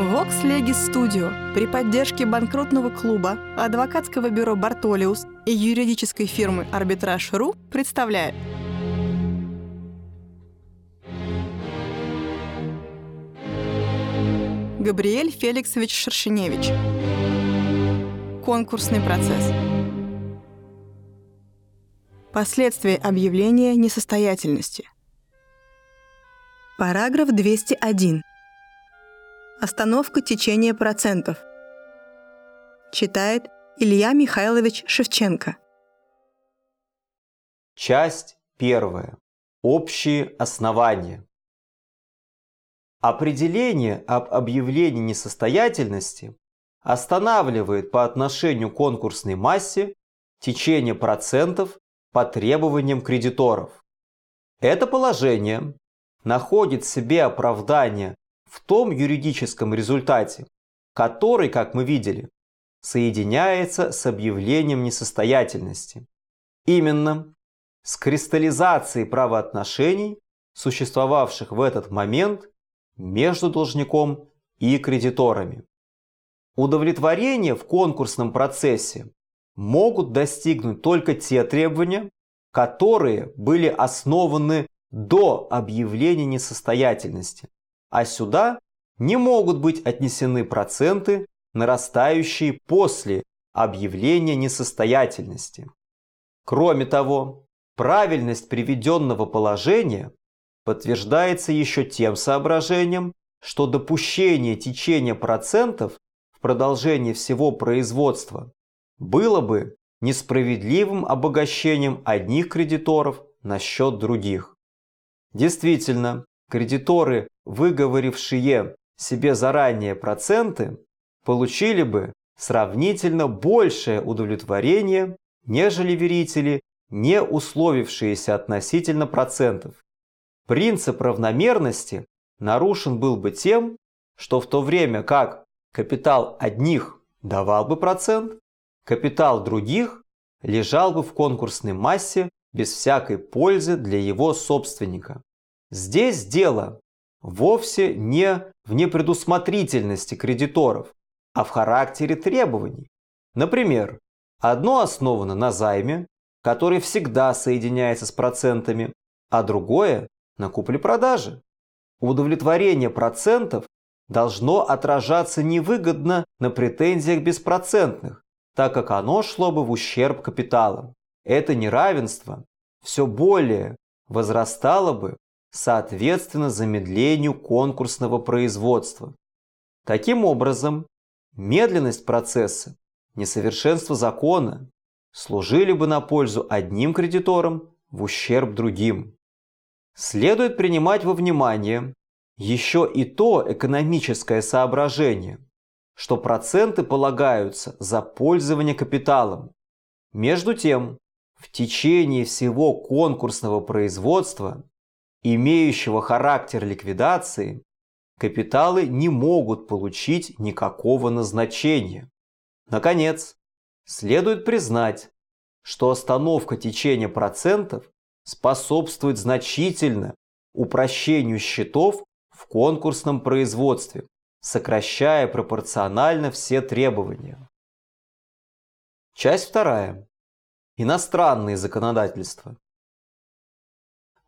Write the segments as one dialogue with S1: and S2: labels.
S1: Vox Legis Studio. При поддержке банкротного клуба, адвокатского бюро «Бартолиус» и юридической фирмы «Арбитраж.ру» представляет Габриэль Феликсович Шершеневич. Конкурсный процесс. Последствия объявления несостоятельности. Параграф 201 Остановка течения процентов. Читает Илья Михайлович Шевченко.
S2: Часть первая. Общие основания. Определение об объявлении несостоятельности останавливает по отношению к конкурсной массе течение процентов по требованиям кредиторов. Это положение находит себе оправдание в том юридическом результате, который, как мы видели, соединяется с объявлением несостоятельности. Именно с кристаллизацией правоотношений, существовавших в этот момент между должником и кредиторами. Удовлетворение в конкурсном процессе могут достигнуть только те требования, которые были основаны до объявления несостоятельности а сюда не могут быть отнесены проценты, нарастающие после объявления несостоятельности. Кроме того, правильность приведенного положения подтверждается еще тем соображением, что допущение течения процентов в продолжении всего производства было бы несправедливым обогащением одних кредиторов на счет других. Действительно, кредиторы, выговорившие себе заранее проценты, получили бы сравнительно большее удовлетворение, нежели верители, не условившиеся относительно процентов. Принцип равномерности нарушен был бы тем, что в то время как капитал одних давал бы процент, капитал других лежал бы в конкурсной массе без всякой пользы для его собственника. Здесь дело вовсе не в непредусмотрительности кредиторов, а в характере требований. Например, одно основано на займе, который всегда соединяется с процентами, а другое – на купле-продаже. Удовлетворение процентов должно отражаться невыгодно на претензиях беспроцентных, так как оно шло бы в ущерб капиталам. Это неравенство все более возрастало бы соответственно замедлению конкурсного производства. Таким образом, медленность процесса, несовершенство закона служили бы на пользу одним кредиторам в ущерб другим. Следует принимать во внимание еще и то экономическое соображение, что проценты полагаются за пользование капиталом. Между тем, в течение всего конкурсного производства имеющего характер ликвидации, капиталы не могут получить никакого назначения. Наконец, следует признать, что остановка течения процентов способствует значительно упрощению счетов в конкурсном производстве, сокращая пропорционально все требования. Часть вторая. Иностранные законодательства.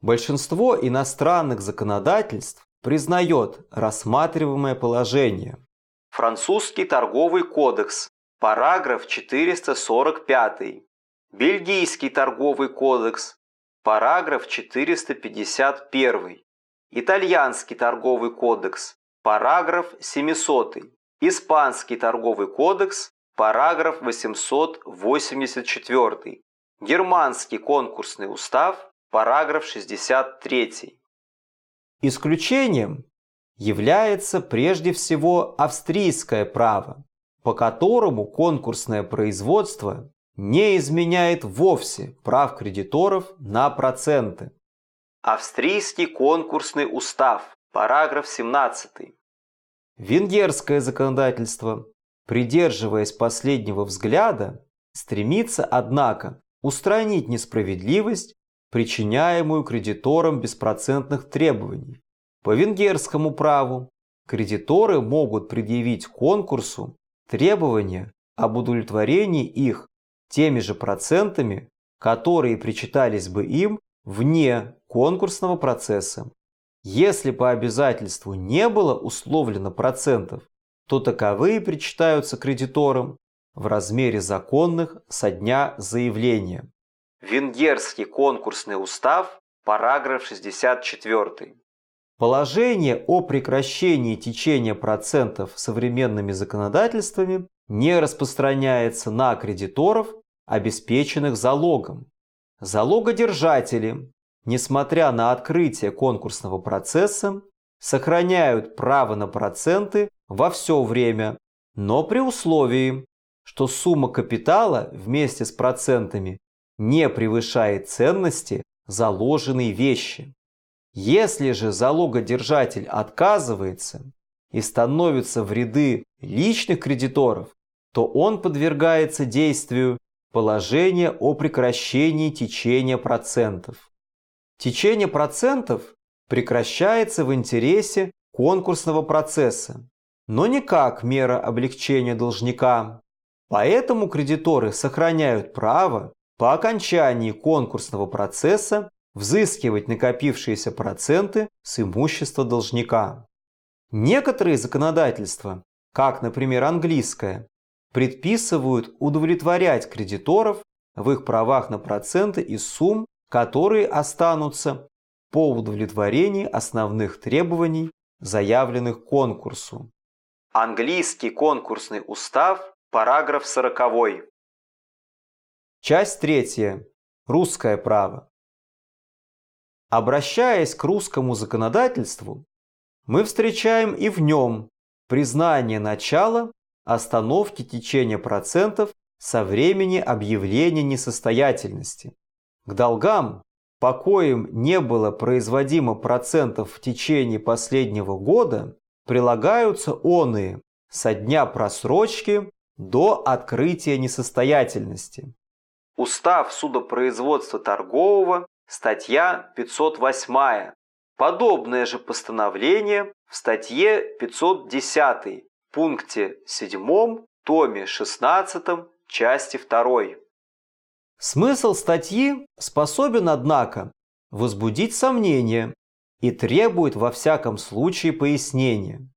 S2: Большинство иностранных законодательств признает рассматриваемое положение. Французский торговый кодекс, параграф 445. Бельгийский торговый кодекс, параграф 451. Итальянский торговый кодекс, параграф 700. Испанский торговый кодекс, параграф 884. Германский конкурсный устав, Параграф 63. Исключением является прежде всего австрийское право, по которому конкурсное производство не изменяет вовсе прав кредиторов на проценты. Австрийский конкурсный устав, параграф 17. Венгерское законодательство, придерживаясь последнего взгляда, стремится, однако, устранить несправедливость причиняемую кредиторам беспроцентных требований. По венгерскому праву кредиторы могут предъявить конкурсу требования об удовлетворении их теми же процентами, которые причитались бы им вне конкурсного процесса. Если по обязательству не было условлено процентов, то таковые причитаются кредиторам в размере законных со дня заявления. Венгерский конкурсный устав, параграф 64. Положение о прекращении течения процентов современными законодательствами не распространяется на кредиторов, обеспеченных залогом. Залогодержатели, несмотря на открытие конкурсного процесса, сохраняют право на проценты во все время, но при условии, что сумма капитала вместе с процентами не превышает ценности заложенной вещи. Если же залогодержатель отказывается и становится в ряды личных кредиторов, то он подвергается действию положения о прекращении течения процентов. Течение процентов прекращается в интересе конкурсного процесса, но не как мера облегчения должника. Поэтому кредиторы сохраняют право по окончании конкурсного процесса взыскивать накопившиеся проценты с имущества должника. Некоторые законодательства, как, например, английское, предписывают удовлетворять кредиторов в их правах на проценты из сумм, которые останутся по удовлетворении основных требований, заявленных конкурсу. Английский конкурсный устав, параграф 40. Часть третья. Русское право. Обращаясь к русскому законодательству, мы встречаем и в нем признание начала остановки течения процентов со времени объявления несостоятельности. К долгам, по коим не было производимо процентов в течение последнего года, прилагаются оные со дня просрочки до открытия несостоятельности. Устав судопроизводства торгового, статья 508. Подобное же постановление в статье 510, пункте 7, томе 16, части 2. Смысл статьи способен, однако, возбудить сомнения и требует во всяком случае пояснения.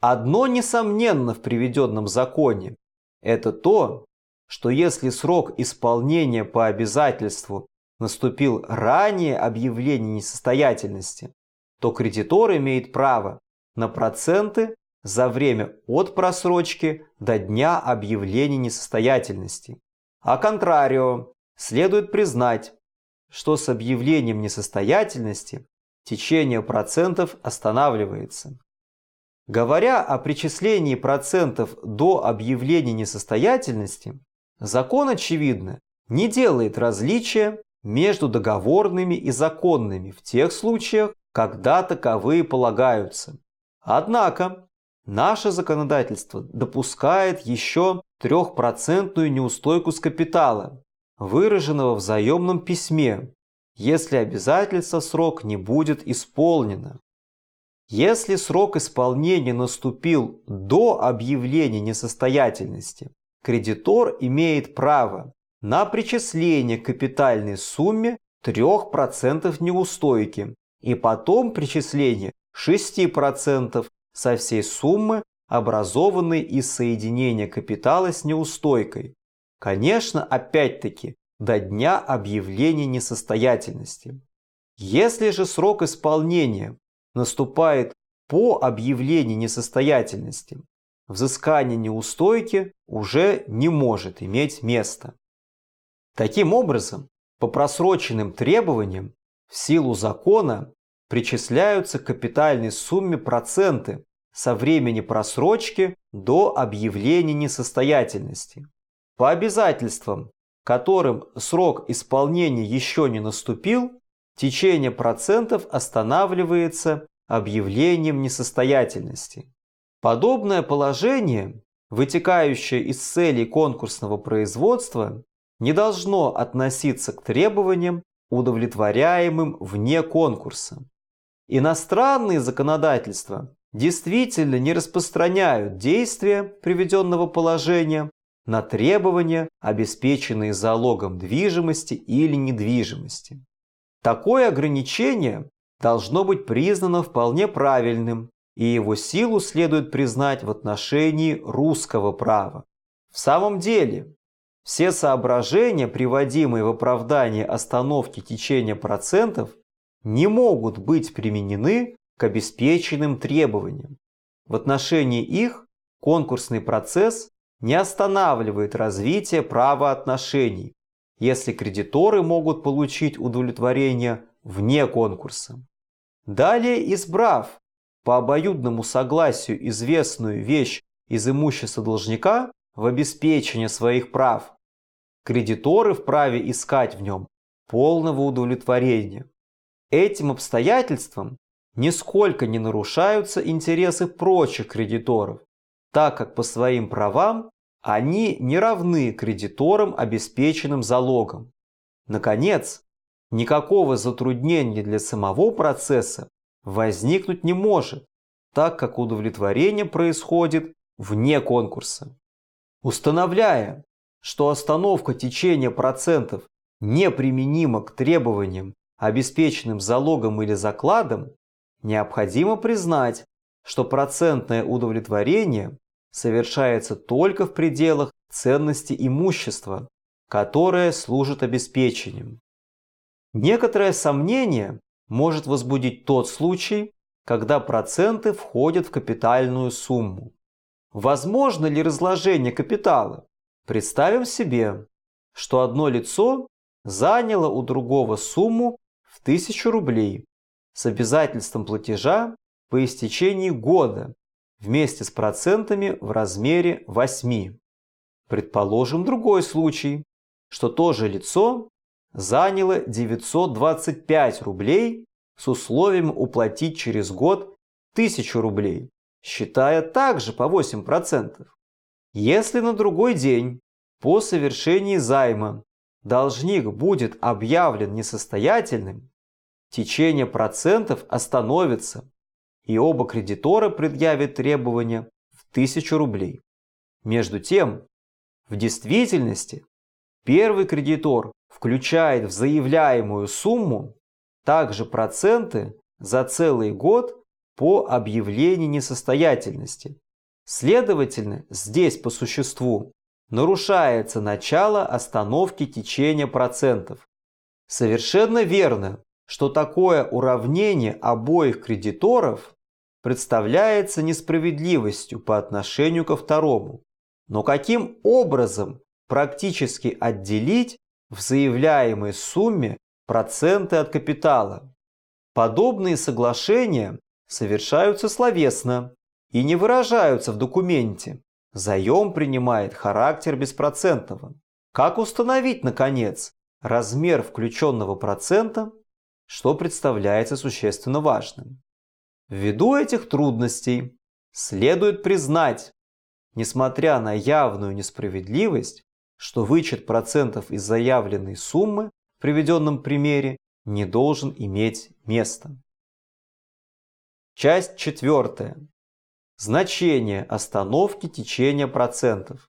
S2: Одно несомненно в приведенном законе – это то, что если срок исполнения по обязательству наступил ранее объявления несостоятельности, то кредитор имеет право на проценты за время от просрочки до дня объявления несостоятельности. А контрарио, следует признать, что с объявлением несостоятельности течение процентов останавливается. Говоря о причислении процентов до объявления несостоятельности, закон, очевидно, не делает различия между договорными и законными в тех случаях, когда таковые полагаются. Однако, наше законодательство допускает еще трехпроцентную неустойку с капитала, выраженного в заемном письме, если обязательство срок не будет исполнено. Если срок исполнения наступил до объявления несостоятельности, кредитор имеет право на причисление к капитальной сумме 3% неустойки и потом причисление 6% со всей суммы, образованной из соединения капитала с неустойкой. Конечно, опять-таки, до дня объявления несостоятельности. Если же срок исполнения наступает по объявлению несостоятельности, взыскание неустойки уже не может иметь места. Таким образом, по просроченным требованиям в силу закона причисляются к капитальной сумме проценты со времени просрочки до объявления несостоятельности. По обязательствам которым срок исполнения еще не наступил, течение процентов останавливается объявлением несостоятельности. Подобное положение, вытекающее из целей конкурсного производства, не должно относиться к требованиям, удовлетворяемым вне конкурса. Иностранные законодательства действительно не распространяют действия приведенного положения на требования, обеспеченные залогом движимости или недвижимости. Такое ограничение должно быть признано вполне правильным, и его силу следует признать в отношении русского права. В самом деле, все соображения, приводимые в оправдание остановки течения процентов, не могут быть применены к обеспеченным требованиям. В отношении их конкурсный процесс не останавливает развитие правоотношений, если кредиторы могут получить удовлетворение вне конкурса. Далее, избрав по обоюдному согласию известную вещь из имущества должника в обеспечение своих прав, кредиторы вправе искать в нем полного удовлетворения. Этим обстоятельством нисколько не нарушаются интересы прочих кредиторов, так как по своим правам они не равны кредиторам, обеспеченным залогом. Наконец, никакого затруднения для самого процесса возникнуть не может, так как удовлетворение происходит вне конкурса. Установляя, что остановка течения процентов неприменима к требованиям, обеспеченным залогом или закладом, необходимо признать, что процентное удовлетворение совершается только в пределах ценности имущества, которое служит обеспечением. Некоторое сомнение может возбудить тот случай, когда проценты входят в капитальную сумму. Возможно ли разложение капитала? Представим себе, что одно лицо заняло у другого сумму в 1000 рублей с обязательством платежа по истечении года вместе с процентами в размере 8. Предположим другой случай, что то же лицо заняло 925 рублей с условием уплатить через год 1000 рублей, считая также по 8%. Если на другой день по совершении займа должник будет объявлен несостоятельным, течение процентов остановится и оба кредитора предъявят требования в 1000 рублей. Между тем, в действительности, первый кредитор включает в заявляемую сумму также проценты за целый год по объявлению несостоятельности. Следовательно, здесь по существу нарушается начало остановки течения процентов. Совершенно верно, что такое уравнение обоих кредиторов представляется несправедливостью по отношению ко второму. Но каким образом практически отделить в заявляемой сумме проценты от капитала? Подобные соглашения совершаются словесно и не выражаются в документе. Заем принимает характер беспроцентного. Как установить, наконец, размер включенного процента, что представляется существенно важным? Ввиду этих трудностей следует признать, несмотря на явную несправедливость, что вычет процентов из заявленной суммы в приведенном примере не должен иметь места. Часть четвертая. Значение остановки течения процентов.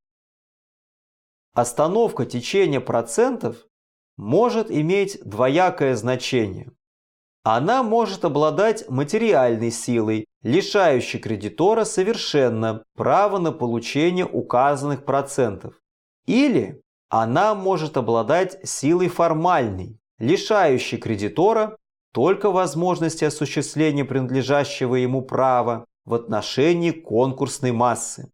S2: Остановка течения процентов может иметь двоякое значение. Она может обладать материальной силой, лишающей кредитора совершенно права на получение указанных процентов. Или она может обладать силой формальной, лишающей кредитора только возможности осуществления принадлежащего ему права в отношении конкурсной массы.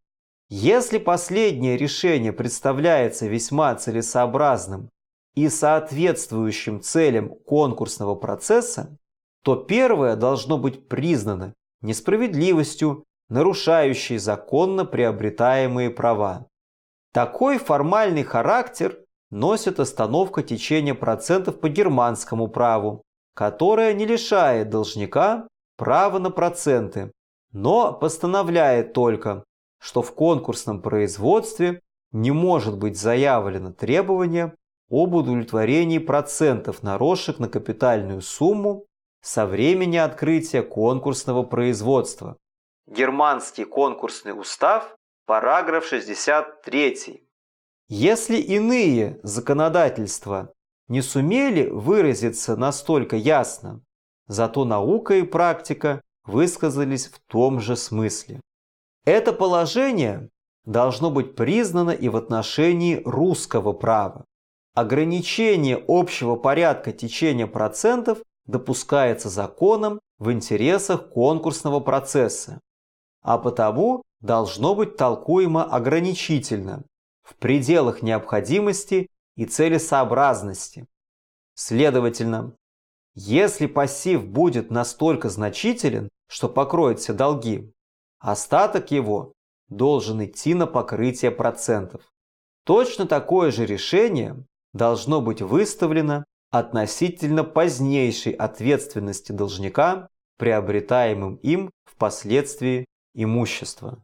S2: Если последнее решение представляется весьма целесообразным и соответствующим целям конкурсного процесса, то первое должно быть признано несправедливостью, нарушающей законно приобретаемые права. Такой формальный характер носит остановка течения процентов по германскому праву, которая не лишает должника права на проценты, но постановляет только, что в конкурсном производстве не может быть заявлено требование об удовлетворении процентов наросших на капитальную сумму со времени открытия конкурсного производства. Германский конкурсный устав, параграф 63. Если иные законодательства не сумели выразиться настолько ясно, зато наука и практика высказались в том же смысле. Это положение должно быть признано и в отношении русского права. Ограничение общего порядка течения процентов допускается законом в интересах конкурсного процесса, а потому должно быть толкуемо ограничительно, в пределах необходимости и целесообразности. Следовательно, если пассив будет настолько значителен, что покроет все долги, остаток его должен идти на покрытие процентов. Точно такое же решение должно быть выставлено относительно позднейшей ответственности должника, приобретаемым им впоследствии имущества.